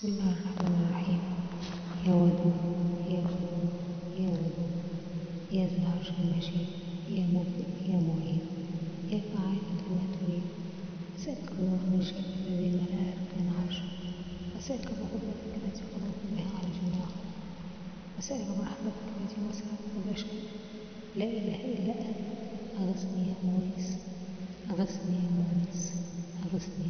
بسم الله الرحمن الرحيم. يا ودود يا غفور يا ودود يا ذا العرش المجيد يا مبدئ يا معيد يا فاعل لما تريد أسألك اللهم شيء الذي ملا أركان عرشك أسألك بقدرتك التي قدرت بها على جميع أسألك برحمتك التي وسعت كل شيء لا إله إلا أنت. أغثني يا مغيث. أغثني يا مغيث. أغثني يا